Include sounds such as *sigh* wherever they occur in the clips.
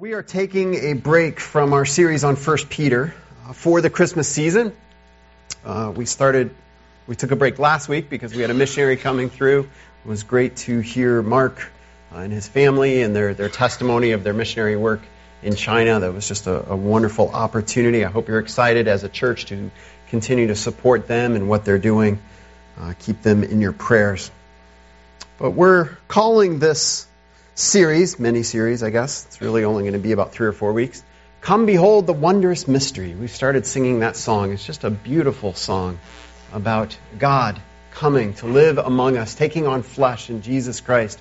We are taking a break from our series on 1 Peter uh, for the Christmas season. Uh, we started, we took a break last week because we had a missionary coming through. It was great to hear Mark uh, and his family and their, their testimony of their missionary work in China. That was just a, a wonderful opportunity. I hope you're excited as a church to continue to support them and what they're doing. Uh, keep them in your prayers. But we're calling this series, mini series, I guess. It's really only going to be about three or four weeks. Come behold the wondrous mystery. We started singing that song. It's just a beautiful song about God coming to live among us, taking on flesh in Jesus Christ,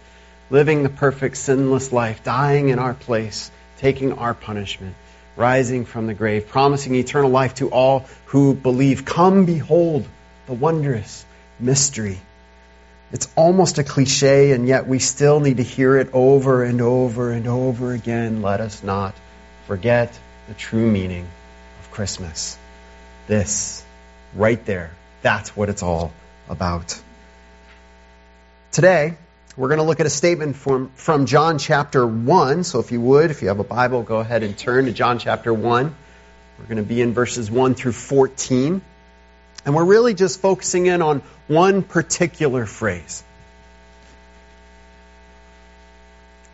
living the perfect sinless life, dying in our place, taking our punishment, rising from the grave, promising eternal life to all who believe. Come behold the wondrous mystery. It's almost a cliche, and yet we still need to hear it over and over and over again. Let us not forget the true meaning of Christmas. This, right there, that's what it's all about. Today, we're going to look at a statement from, from John chapter 1. So if you would, if you have a Bible, go ahead and turn to John chapter 1. We're going to be in verses 1 through 14. And we're really just focusing in on one particular phrase.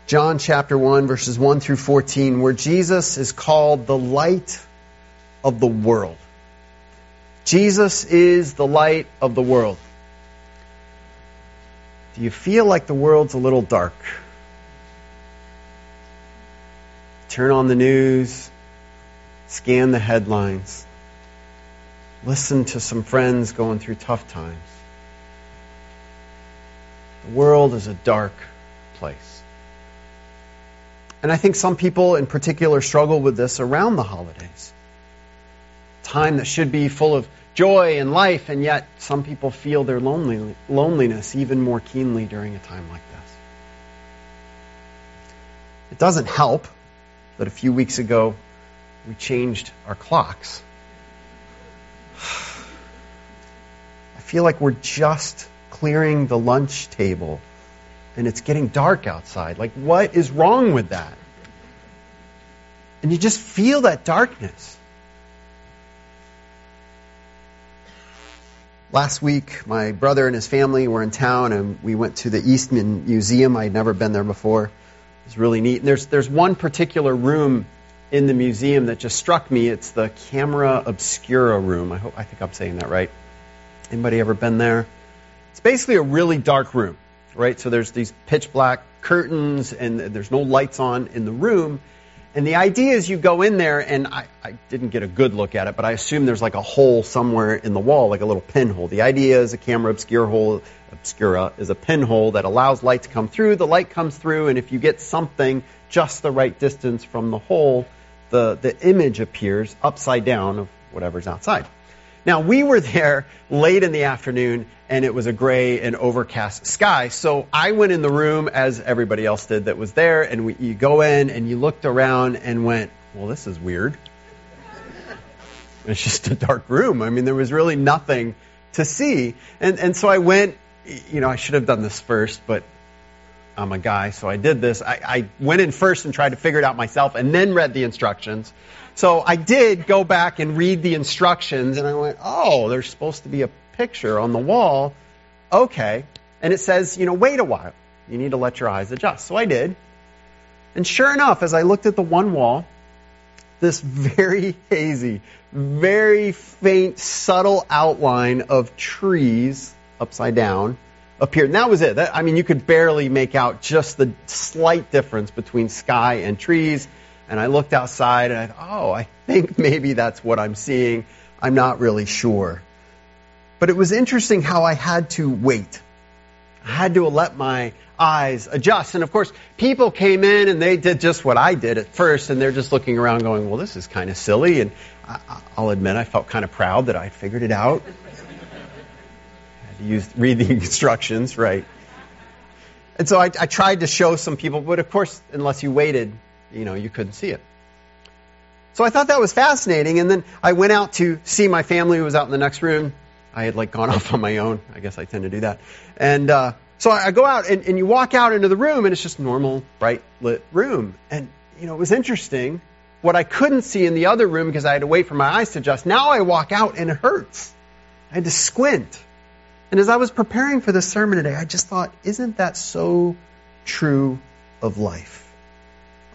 John chapter 1, verses 1 through 14, where Jesus is called the light of the world. Jesus is the light of the world. Do you feel like the world's a little dark? Turn on the news, scan the headlines, listen to some friends going through tough times. The world is a dark place. And I think some people in particular struggle with this around the holidays. Time that should be full of joy and life, and yet some people feel their lonely, loneliness even more keenly during a time like this. It doesn't help that a few weeks ago we changed our clocks. I feel like we're just clearing the lunch table and it's getting dark outside. Like, what is wrong with that? And you just feel that darkness. Last week, my brother and his family were in town, and we went to the Eastman Museum. I'd never been there before. It was really neat. And there's there's one particular room in the museum that just struck me. It's the camera obscura room. I hope I think I'm saying that right. Anybody ever been there? It's basically a really dark room, right? So there's these pitch black curtains and there's no lights on in the room. And the idea is you go in there, and I, I, didn't get a good look at it, but I assume there's like a hole somewhere in the wall, like a little pinhole. The idea is a camera obscura hole, obscura is a pinhole that allows light to come through. The light comes through, and if you get something just the right distance from the hole, the, the image appears upside down of whatever's outside. Now, we were there late in the afternoon, and it was a gray and overcast sky. So I went in the room as everybody else did that was there, and we, you go in and you looked around and went, well, this is weird. It's just a dark room. I mean, there was really nothing to see. And, and so I went, you know, I should have done this first, but I'm a guy, so I did this. I, I went in first and tried to figure it out myself and then read the instructions. So I did go back and read the instructions, and I went, oh, there's supposed to be a picture on the wall. Okay. And it says, you know, wait a while. You need to let your eyes adjust. So I did. And sure enough, as I looked at the one wall, this *laughs* very hazy, very faint, subtle outline of trees upside down appeared. And that was it. That, I mean, you could barely make out just the slight difference between sky and trees. And I looked outside and I thought, oh, I think *laughs* maybe that's what I'm seeing. I'm not really sure. But it was interesting how I had to wait. I had to let my eyes adjust. And of course, people came in and they did just what I did at first, and they're just looking around going, well, this is kind of silly. And I'll admit I felt kind of proud that I figured it out. I use, read the *laughs* instructions, right? And so I, I tried to show some people, but of course, unless you waited, you know, you couldn't see it. So I thought that was fascinating, and then I went out to see my family who was out in the next room. I had like gone *laughs* off on my own. I guess I tend to do that. And uh, so I go out, and, and you walk out into the room, and it's just normal, bright lit room. And you know, it was interesting. What I couldn't see in the other room because I had to wait for my eyes to adjust. Now I walk out and it hurts. I had to squint. And as I was preparing for this sermon today, I just thought, isn't that so true of life?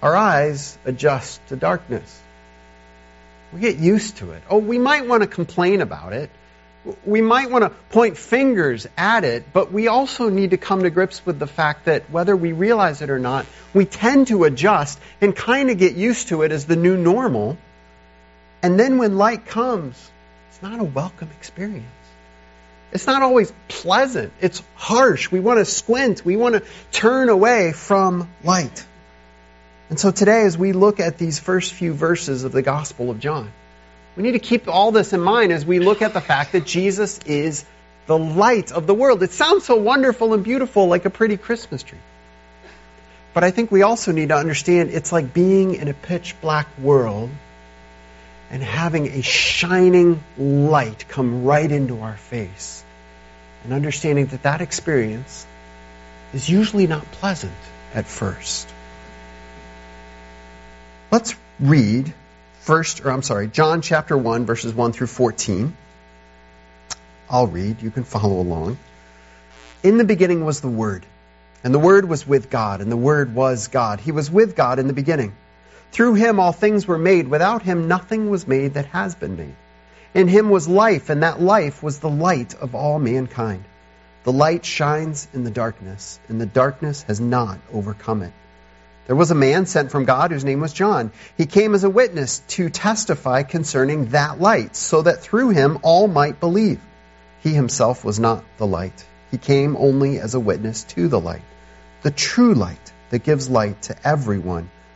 Our eyes adjust to darkness. We get used to it. Oh, we might want to complain about it. We might want to point fingers at it, but we also need to come to grips with the fact that whether we realize it or not, we tend to adjust and kind of get used to it as the new normal. And then when light comes, it's not a welcome experience. It's not always pleasant. It's harsh. We want to squint. We want to turn away from light. And so today, as we look at these first few verses of the Gospel of John, we need to keep all this in mind as we look at the fact that Jesus is the light of the world. It sounds so wonderful and beautiful, like a pretty Christmas tree. But I think we also need to understand it's like being in a pitch black world and having a shining light come right into our face. And understanding that that experience is usually not pleasant at first. Let's read first, or I'm sorry, John chapter 1, verses 1 through 14. I'll read. You can follow along. In the beginning was the Word, and the Word was with God, and the Word was God. He was with God in the beginning. Through him all things were made. Without him nothing was made that has been made. In him was life, and that life was the light of all mankind. The light shines in the darkness, and the darkness has not overcome it. There was a man sent from God whose name was John. He came as a witness to testify concerning that light, so that through him all might believe. He himself was not the light. He came only as a witness to the light. The true light that gives light to everyone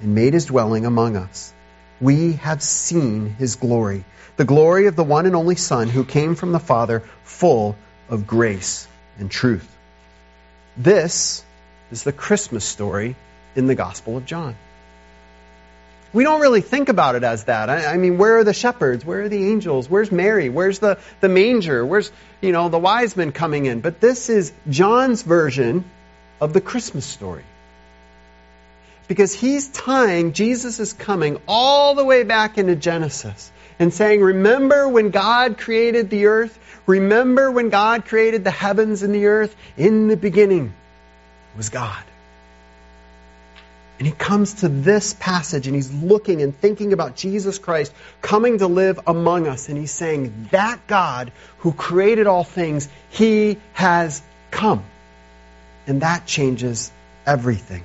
and made his dwelling among us. We have seen his glory, the glory of the one and only Son who came from the Father, full of grace and truth. This is the Christmas story in the Gospel of John we don't really think about it as that. I, I, mean, where are the shepherds? Where are the angels? Where's Mary? Where's the, the manger? Where's, you know, the wise men coming in? But this is John's version of the Christmas story. Because he's tying Jesus' coming all the way back into Genesis and saying, remember when God created the earth? Remember when God created the heavens and the earth? In the beginning was God. And he comes to this passage and he's looking and thinking about Jesus Christ coming to live among us. And he's saying, That God who created all things, he has come. And that changes everything.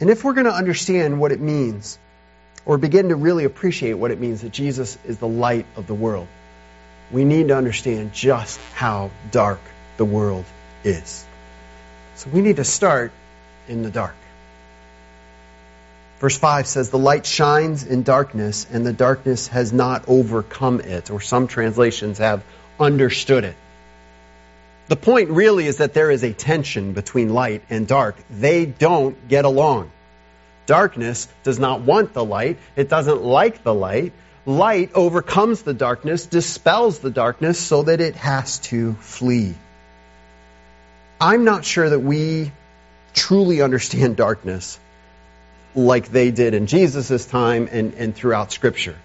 And if we're going to understand what it means, or begin to really appreciate what it means that Jesus is the light of the world, we need to understand just how dark the world is. So we need to start in the dark. Verse 5 says, The light shines in darkness, and the darkness has not overcome it, or some translations have understood it. The point really is that there is a tension between light and dark. They don't get along. Darkness does not want the light, it doesn't like the light. Light overcomes the darkness, dispels the darkness so that it has to flee. I'm not sure that we truly understand darkness like they did in Jesus' time and, and throughout Scripture.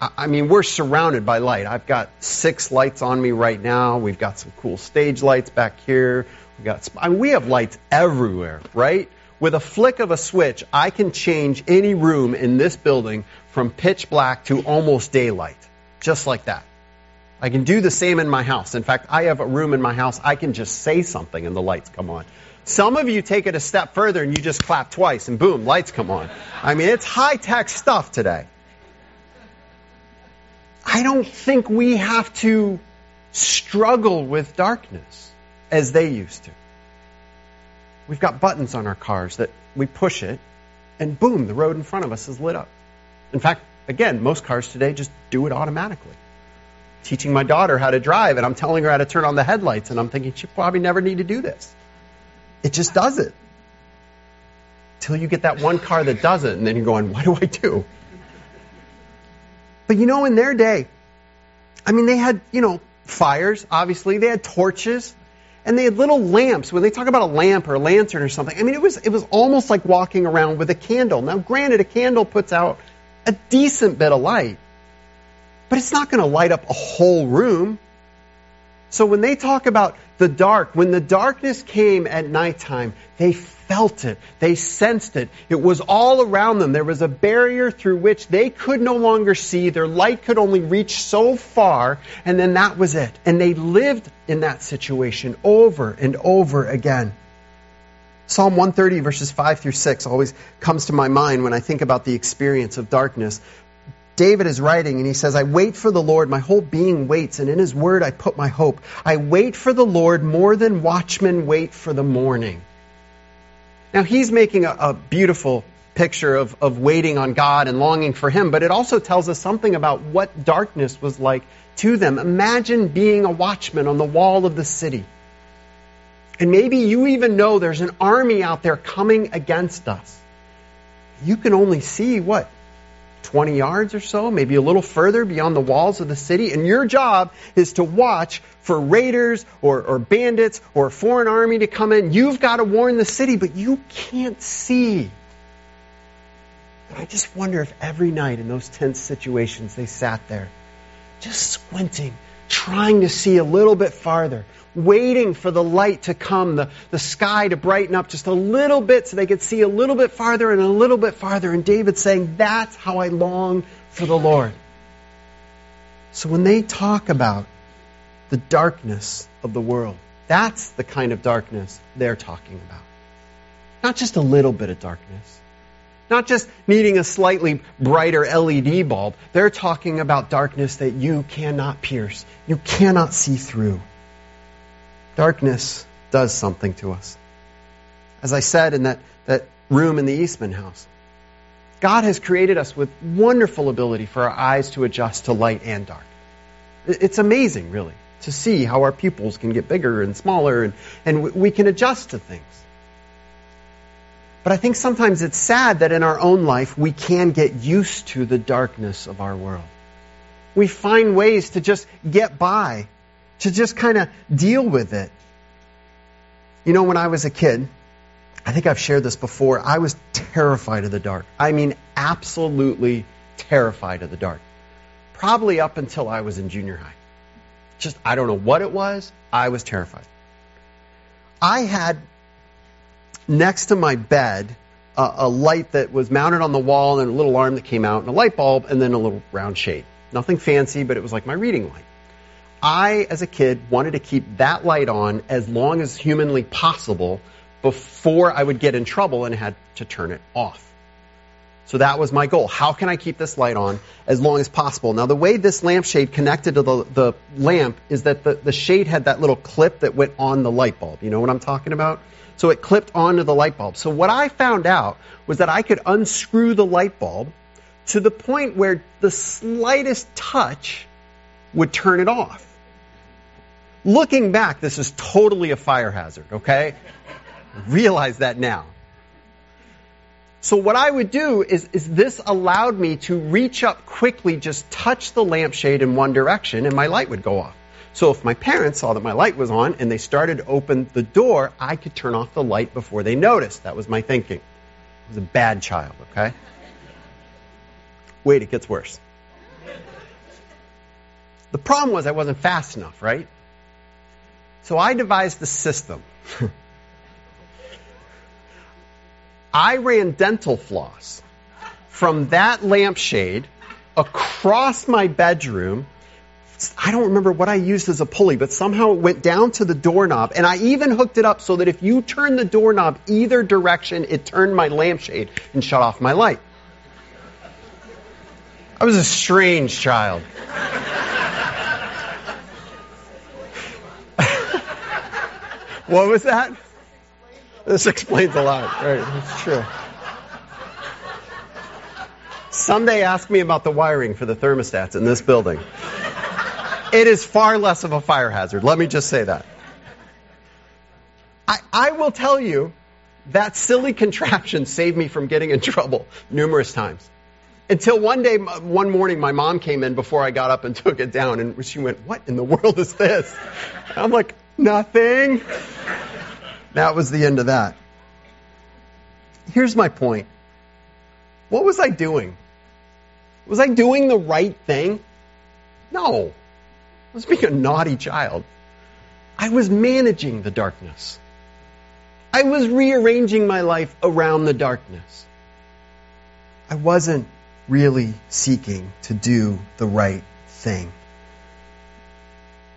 I, mean, we're surrounded by light. I've got six lights on me right now. We've got some cool stage lights back here. We've got, I mean, we have lights everywhere, right? With a flick of a switch, I can change any room in this building from pitch black to almost daylight. Just like that. I can do the same in my house. In fact, I have a room in my house, I can just say something and the lights come on. Some of you take it a step further and you just clap twice and boom, lights come on. I mean, it's high tech stuff today. I don't think we have to struggle with darkness as they used to. We've got buttons on our cars that we push it and boom, the road in front of us is lit up. In fact, again, most cars today just do it automatically. Teaching my daughter how to drive, and I'm telling her how to turn on the headlights, and I'm thinking she probably never need to do this. It just does it. Till you get that one car that does it, and then you're going, what do I do? But you know, in their day, I mean, they had, you know, fires, obviously. They had torches. And they had little lamps. When they talk about a lamp or a lantern or something, I mean, it was, it was almost like walking around with a candle. Now, granted, a candle puts out a decent bit of light, but it's not going to light up a whole room. So when they talk about the dark, when the darkness came at nighttime, they felt it. They sensed it. It was all around them. There was a barrier through which they could no longer see. Their light could only reach so far, and then that was it. And they lived in that situation over and over again. Psalm 130, verses 5 through 6, always comes to my mind when I think about the experience of darkness. David is writing and he says, I wait for the Lord. My whole being waits, and in his word I put my hope. I wait for the Lord more than watchmen wait for the morning. Now he's making a, a beautiful picture of, of waiting on God and longing for him, but it also tells us something about what darkness was like to them. Imagine being a watchman on the wall of the city. And maybe you even know there's an army out there coming against us. You can only see what? 20 yards or so, maybe a little further beyond the walls of the city. And your job is to watch for raiders or, or bandits or a foreign army to come in. You've got to warn the city, but you can't see. And I just wonder if every night in those tense situations they sat there, just squinting, trying to see a little bit farther, waiting for the light to come, the, the sky to brighten up just a little bit so they could see a little bit farther and a little bit farther. And David's saying, That's how I long for the Lord. So when they talk about the darkness of the world, that's the kind of darkness they're talking about. Not just a little bit of darkness. Not just needing a slightly brighter LED bulb. They're talking about darkness that you cannot pierce. You cannot see through. Darkness does something to us. As I said in that, that room in the Eastman house, God has created us with wonderful ability for our eyes to adjust to light and dark. It's amazing, really, to see how our pupils can get bigger and smaller and, and we can adjust to things. But I think sometimes it's sad that in our own life we can get used to the darkness of our world. We find ways to just get by to just kind of deal with it. You know, when I was a kid, I think I've shared this before, I was terrified of the dark. I mean, absolutely terrified of the dark. Probably up until I was in junior high. Just, I don't know what it was, I was terrified. I had next to my bed a, a light that was mounted on the wall and a little arm that came out and a light bulb and then a little round shade. Nothing fancy, but it was like my reading light. I, as a kid, wanted to keep that light on as long as humanly possible before I would get in trouble and had to turn it off. So that was my goal. How can I keep this light on as long as possible? Now, the way this lampshade connected to the, the lamp is that the, the shade had that little clip that went on the light bulb. You know what I'm talking about? So it clipped onto the light bulb. So what I found out was that I could unscrew the light bulb to the point where the slightest touch would turn it off. Looking back, this is totally a fire hazard, okay? Realize that now. So what I would do is, is this allowed me to reach up quickly, just touch the lampshade in one direction, and my light would go off. So if my parents saw that my light was on and they started to open the door, I could turn off the light before they noticed. That was my thinking. I was a bad child, okay? Wait, it gets worse. The problem was I wasn't fast enough, right? So I devised the system. *laughs* I ran dental floss from that lampshade across my bedroom. I don't remember what I used as a pulley, but somehow it went down to the doorknob. And I even hooked it up so that if you turn the doorknob either direction, it turned my lampshade and shut off my light. I was a strange child. *laughs* What was that? This explains a lot. Right, it's true. Someday ask me about the wiring for the thermostats in this building. It is far less of a fire hazard. Let me just say that. I, I will tell you that silly contraption saved me from getting in trouble numerous times. Until one day, one morning, my mom came in before I got up and *laughs* took it down, and she went, What in the world is this? I'm like, Nothing. That was the end of that. Here's my point. What was I doing? Was I doing the right thing? No. I was being a naughty child. I was managing the darkness. I was rearranging my life around the darkness. I wasn't really seeking to do the right thing.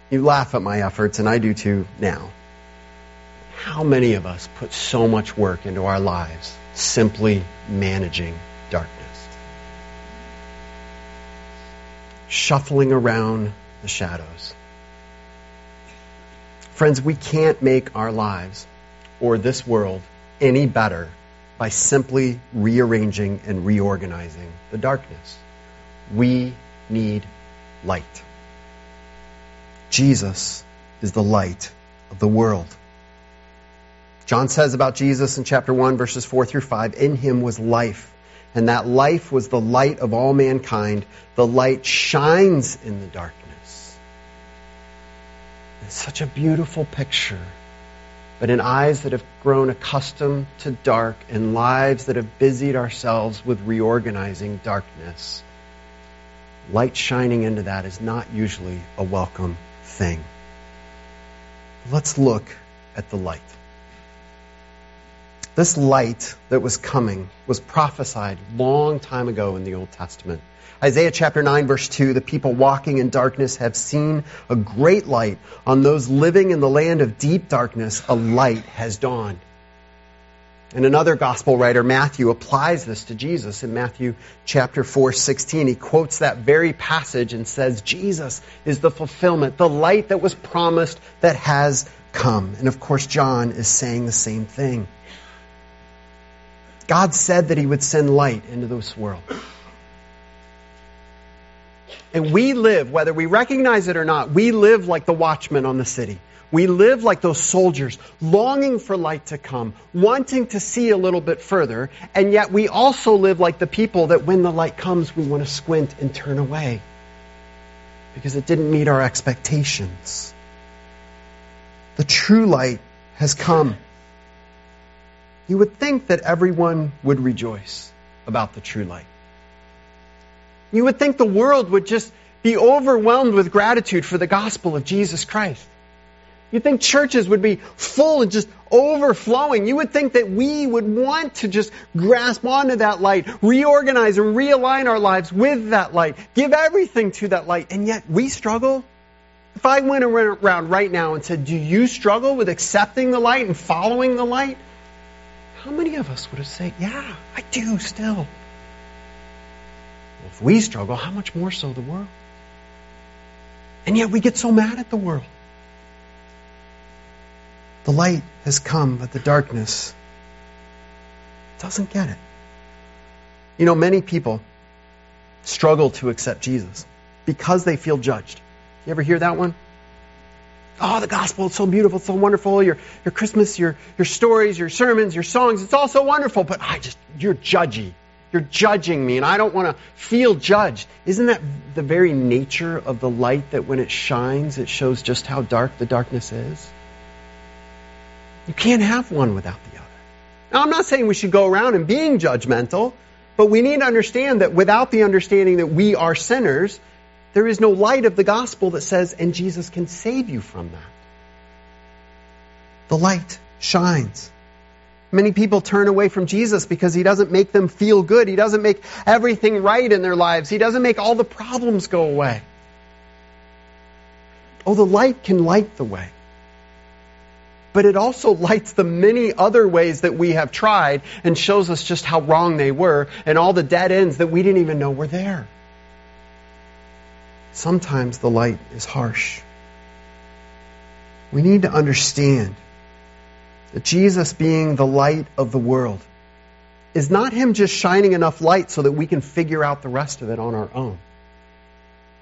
You laugh at my efforts, and I do too now. How many of us put so much work into our lives simply managing darkness? Shuffling around the shadows. Friends, we can't make our lives or this world any better by simply rearranging and reorganizing the darkness. We need light. Jesus is the light of the world. John says about Jesus in chapter 1, verses 4 through 5 In him was life, and that life was the light of all mankind. The light shines in the darkness. It's such a beautiful picture but in eyes that have grown accustomed to dark and lives that have busied ourselves with reorganizing darkness, light shining into that is not usually a welcome thing. Let's look at the light. This light that was coming was prophesied long time ago in the Old Testament. Isaiah chapter 9 verse 2, the people walking in darkness have seen a great light. On those living in the land of deep darkness, a light has dawned. And another gospel writer, Matthew, applies this to Jesus in Matthew chapter 4, 16. He quotes that very passage and says, Jesus is the fulfillment, the light that was promised that has come. And of course, John is saying the same thing. God said that he would send light into this world. And we live, whether we recognize it or not, we live like the watchmen on the city. We live like those soldiers, longing for light to come, wanting to see a little bit further, and yet we also live like the people that when the light comes, we want to squint and turn away because it didn't meet our expectations. The true light has come. You would think that everyone would rejoice about the true light. You would think the world would just be overwhelmed with gratitude for the gospel of Jesus Christ. You think churches would be full and just overflowing. You would think that we would want to just grasp onto that light, reorganize and realign our lives with that light, give everything to that light, and yet we struggle. If I went around right now and said, Do you struggle with accepting the light and following the light? How many of us would have said, Yeah, I do still? Well, If we struggle, how much more so the world? And yet we get so mad at the world. The light has come, but the darkness doesn't get it. You know, many people struggle to accept Jesus because they feel judged. You ever hear that one? Oh, the gospel, it's so beautiful, it's so wonderful. Your, your Christmas, your, your stories, your sermons, your songs, it's all so wonderful, but I just, you're judgy. You're judging me, and I don't want to feel judged. Isn't that the very nature of the light that when it shines, it shows just how dark the darkness is? You can't have one without the other. Now, I'm not saying we should go around and being judgmental, but we need to understand that without the understanding that we are sinners, there is no light of the gospel that says, and Jesus can save you from that. The light shines. Many people turn away from Jesus because he doesn't make them feel good. He doesn't make everything right in their lives. He doesn't make all the problems go away. Oh, the light can light the way. But it also lights the many other ways that we have tried and shows us just how wrong they were and all the dead ends that we didn't even know were there. Sometimes the light is harsh. We need to understand that Jesus being the light of the world is not Him just shining enough light so that we can figure out the rest of it on our own.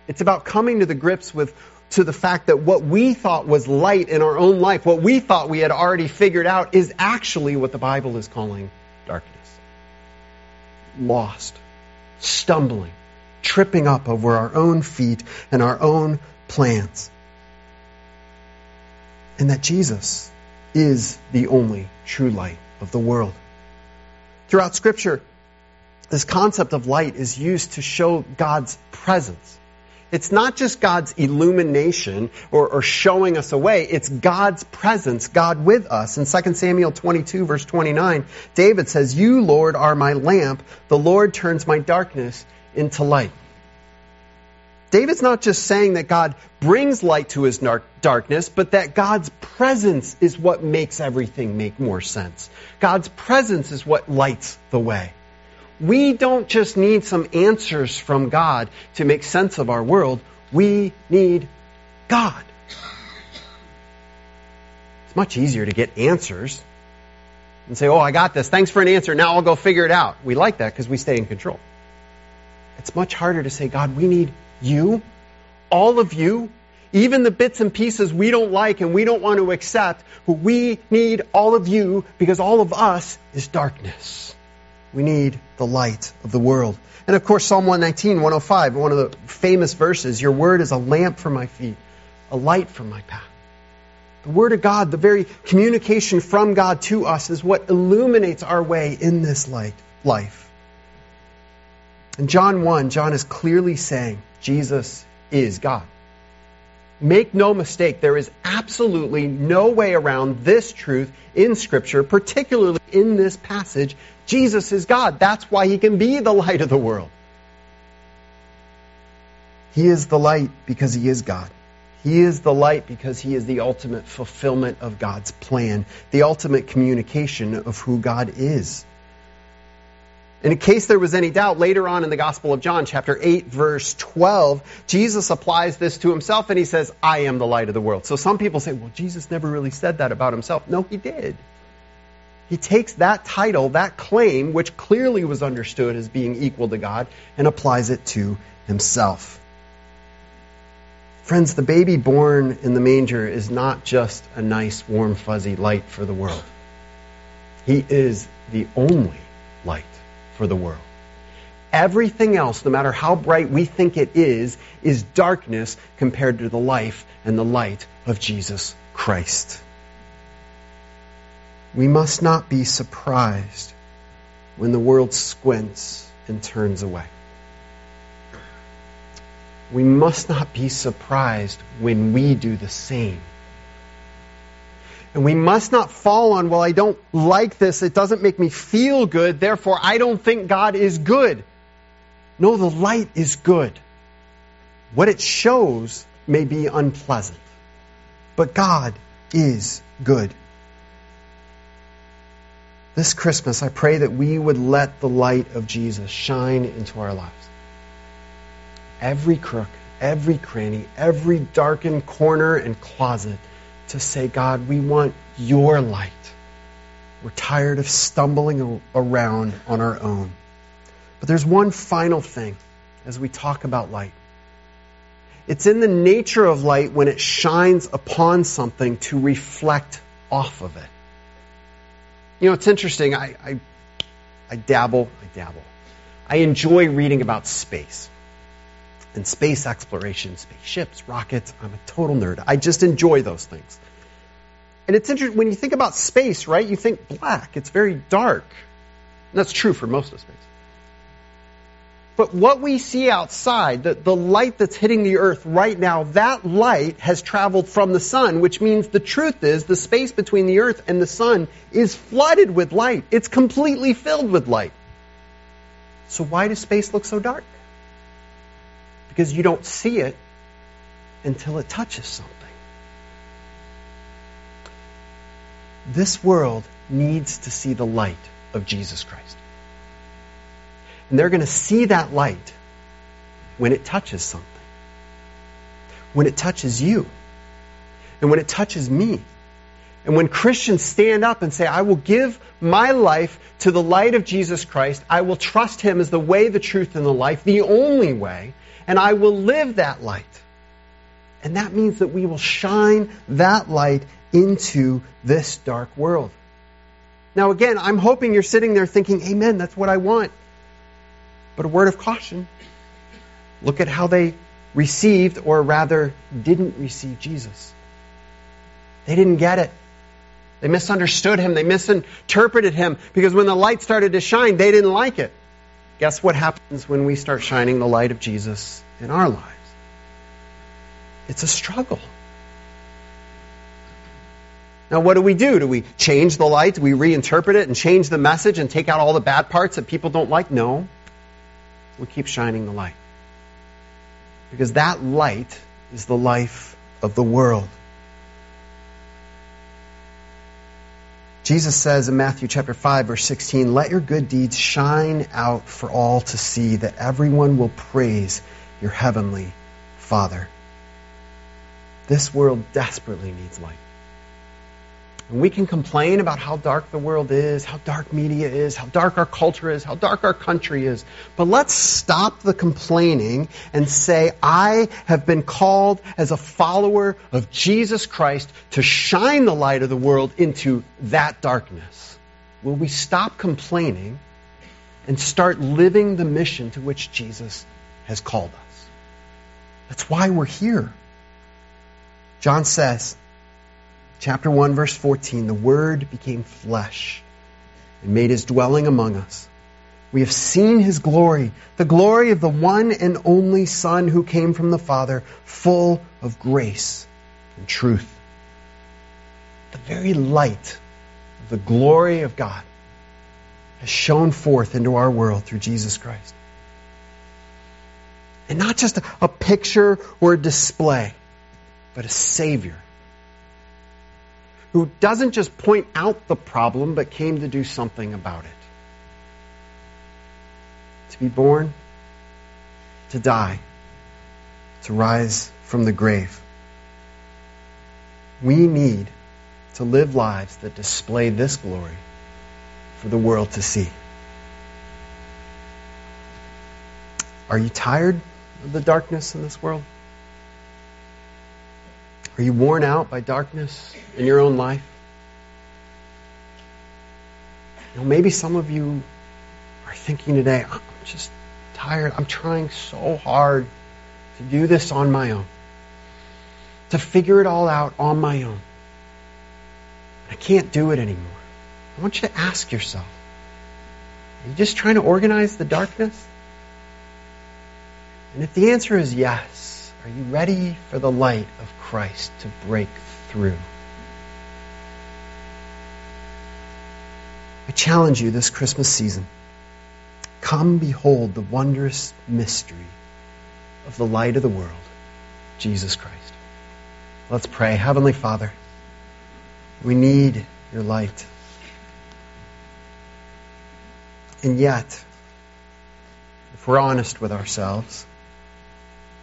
It's about coming to the grips with to the fact that what we thought was light in our own life, what we thought we had already figured out, is actually what the Bible is calling darkness. Lost, stumbling, tripping up over our own feet and our own plans. And that Jesus is the only true light of the world. Throughout Scripture, this concept of light is used to show God's presence. It's not just God's illumination or, or, showing us a way. It's God's presence, God with us. In 2 Samuel 22 verse 29, David says, You, Lord, are my lamp. The Lord turns my darkness into light. David's not just saying that God brings light to his darkness, but that God's presence is what makes everything make more sense. God's presence is what lights the way. We don't just need some answers from God to make sense of our world. We need God. It's much easier to get answers and say, Oh, I got this. Thanks for an answer. Now I'll go figure it out. We like that because we stay in control. It's much harder to say, God, we need you, all of you, even the bits and pieces we don't like and we don't want to accept, but we need all of you because all of us is darkness. We need the light of the world. And of course, Psalm 119, 105, one of the famous verses, Your word is a lamp for my feet, a light for my path. The Word of God, the very communication from God to us, is what illuminates our way in this light, life. In John 1, John is clearly saying Jesus is God. Make no mistake, there is absolutely no way around this truth in Scripture, particularly in this passage. Jesus is God. That's why he can be the light of the world. He is the light because he is God. He is the light because he is the ultimate fulfillment of God's plan, the ultimate communication of who God is. And in case there was any doubt, later on in the Gospel of John, chapter 8, verse 12, Jesus applies this to himself and he says, I am the light of the world. So some people say, well, Jesus never really said that about himself. No, he did. He takes that title, that claim, which clearly was understood as being equal to God, and applies it to himself. Friends, the baby born in the manger is not just a nice, warm, fuzzy light for the world. He is the only for the world. Everything else, no matter how bright we think it is, is darkness compared to the life and the light of Jesus Christ. We must not be surprised when the world squints and turns away. We must not be surprised when we do the same. And we must not fall on, well, I don't like this. It doesn't make me feel good. Therefore, I don't think God is good. No, the light is good. What it shows may be unpleasant. But God is good. This Christmas, I pray that we would let the light of Jesus shine into our lives. Every crook, every cranny, every darkened corner and closet to say, God, we want your light. We're tired of stumbling around on our own. But there's one final thing as we talk about light. It's in the nature of light when it shines upon something to reflect off of it. You know, it's interesting. I, I, I dabble, I dabble. I enjoy reading about space and space exploration, spaceships, rockets. I'm a total nerd. I just enjoy those things. And it's interesting, when you think about space, right, you think black. It's very dark. And that's true for most of space. But what we see outside, the, the light that's hitting the earth right now, that light has traveled from the sun, which means the truth is the space between the earth and the sun is flooded with light. It's completely filled with light. So why does space look so dark? Because you don't see it until it touches something. This world needs to see the light of Jesus Christ. And they're going to see that light when it touches something. When it touches you. And when it touches me. And when Christians stand up and say, I will give my life to the light of Jesus Christ, I will trust Him as the way, the truth, and the life, the only way, and I will live that light. And that means that we will shine that light into this dark world. Now, again, I'm hoping you're sitting there thinking, Amen, that's what I want. But a word of caution look at how they received, or rather, didn't receive Jesus. They didn't get it. They misunderstood him. They misinterpreted him because when the light started to shine, they didn't like it. Guess what happens when we start shining the light of Jesus in our lives? It's a struggle. Now, what do we do? Do we change the light? Do we reinterpret it and change the message and take out all the bad parts that people don't like? No. We keep shining the light. Because that light is the life of the world. Jesus says in Matthew chapter 5 verse 16, "Let your good deeds shine out for all to see that everyone will praise your heavenly Father." This world desperately needs light. And we can complain about how dark the world is, how dark media is, how dark our culture is, how dark our country is. But let's stop the complaining and say, I have been called as a follower of Jesus Christ to shine the light of the world into that darkness. Will we stop complaining and start living the mission to which Jesus has called us? That's why we're here. John says, chapter 1, verse 14, the Word became flesh and made his dwelling among us. We have seen his glory, the glory of the one and only Son who came from the Father, full of grace and truth. The very light of the glory of God has shone forth into our world through Jesus Christ. And not just a, picture or a display, but a Savior who doesn't just point out the problem, but came to do something about it. To be born, to die, to rise from the grave. We need to live lives that display this glory for the world to see. Are you tired of the darkness in this world? Are you worn out by darkness in your own life? You know, maybe some of you are thinking today, oh, I'm just tired. I'm trying so hard to do this on my own, to figure it all out on my own. I can't do it anymore. I want you to ask yourself are you just trying to organize the darkness? And if the answer is yes, are you ready for the light of Christ to break through? I challenge you this Christmas season. Come behold the wondrous mystery of the light of the world, Jesus Christ. Let's pray. Heavenly Father, we need your light. And yet, if we're honest with ourselves,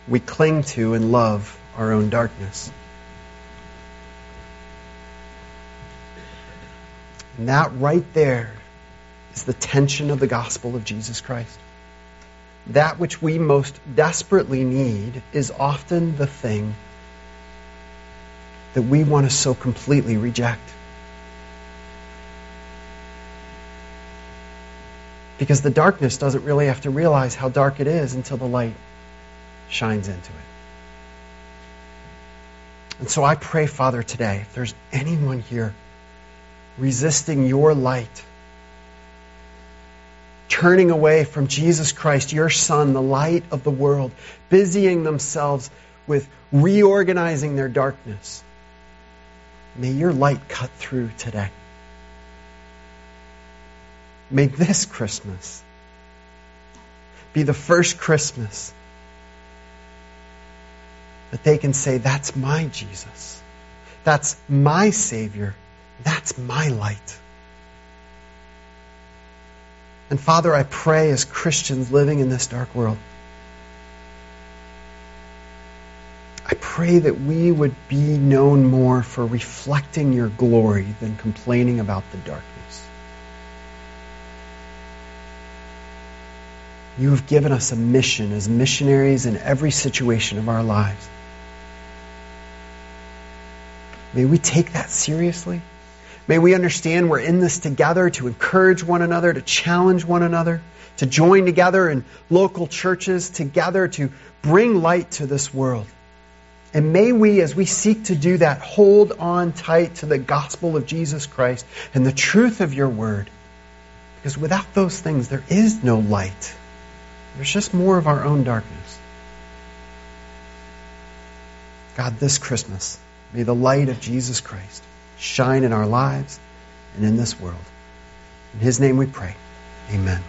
we cling to and love our own darkness. And that right there is the tension of the gospel of Jesus Christ. That which we most desperately need is often the thing that we want to so completely reject. Because the darkness doesn't really have to realize how dark it is until the light shines into it. And so I pray, Father, today, if there's anyone here resisting your light, turning away from Jesus Christ, your Son, the light of the world, busying themselves with reorganizing their darkness, may your light cut through today. May this Christmas be the first Christmas that they can say, That's my Jesus. That's my Savior. That's my light. And Father, I pray as Christians living in this dark world, I pray that we would be known more for reflecting your glory than complaining about the darkness. You have given us a mission as missionaries in every situation of our lives. May we take that seriously. May we understand we're in this together to encourage one another, to challenge one another, to join together in local churches, together to bring light to this world. And may we, as we seek to do that, hold on tight to the gospel of Jesus Christ and the truth of your word. Because without those things, there is no light. There's just more of our own darkness. God, this Christmas, may the light of Jesus Christ shine in our lives and in this world. In His name we pray. Amen.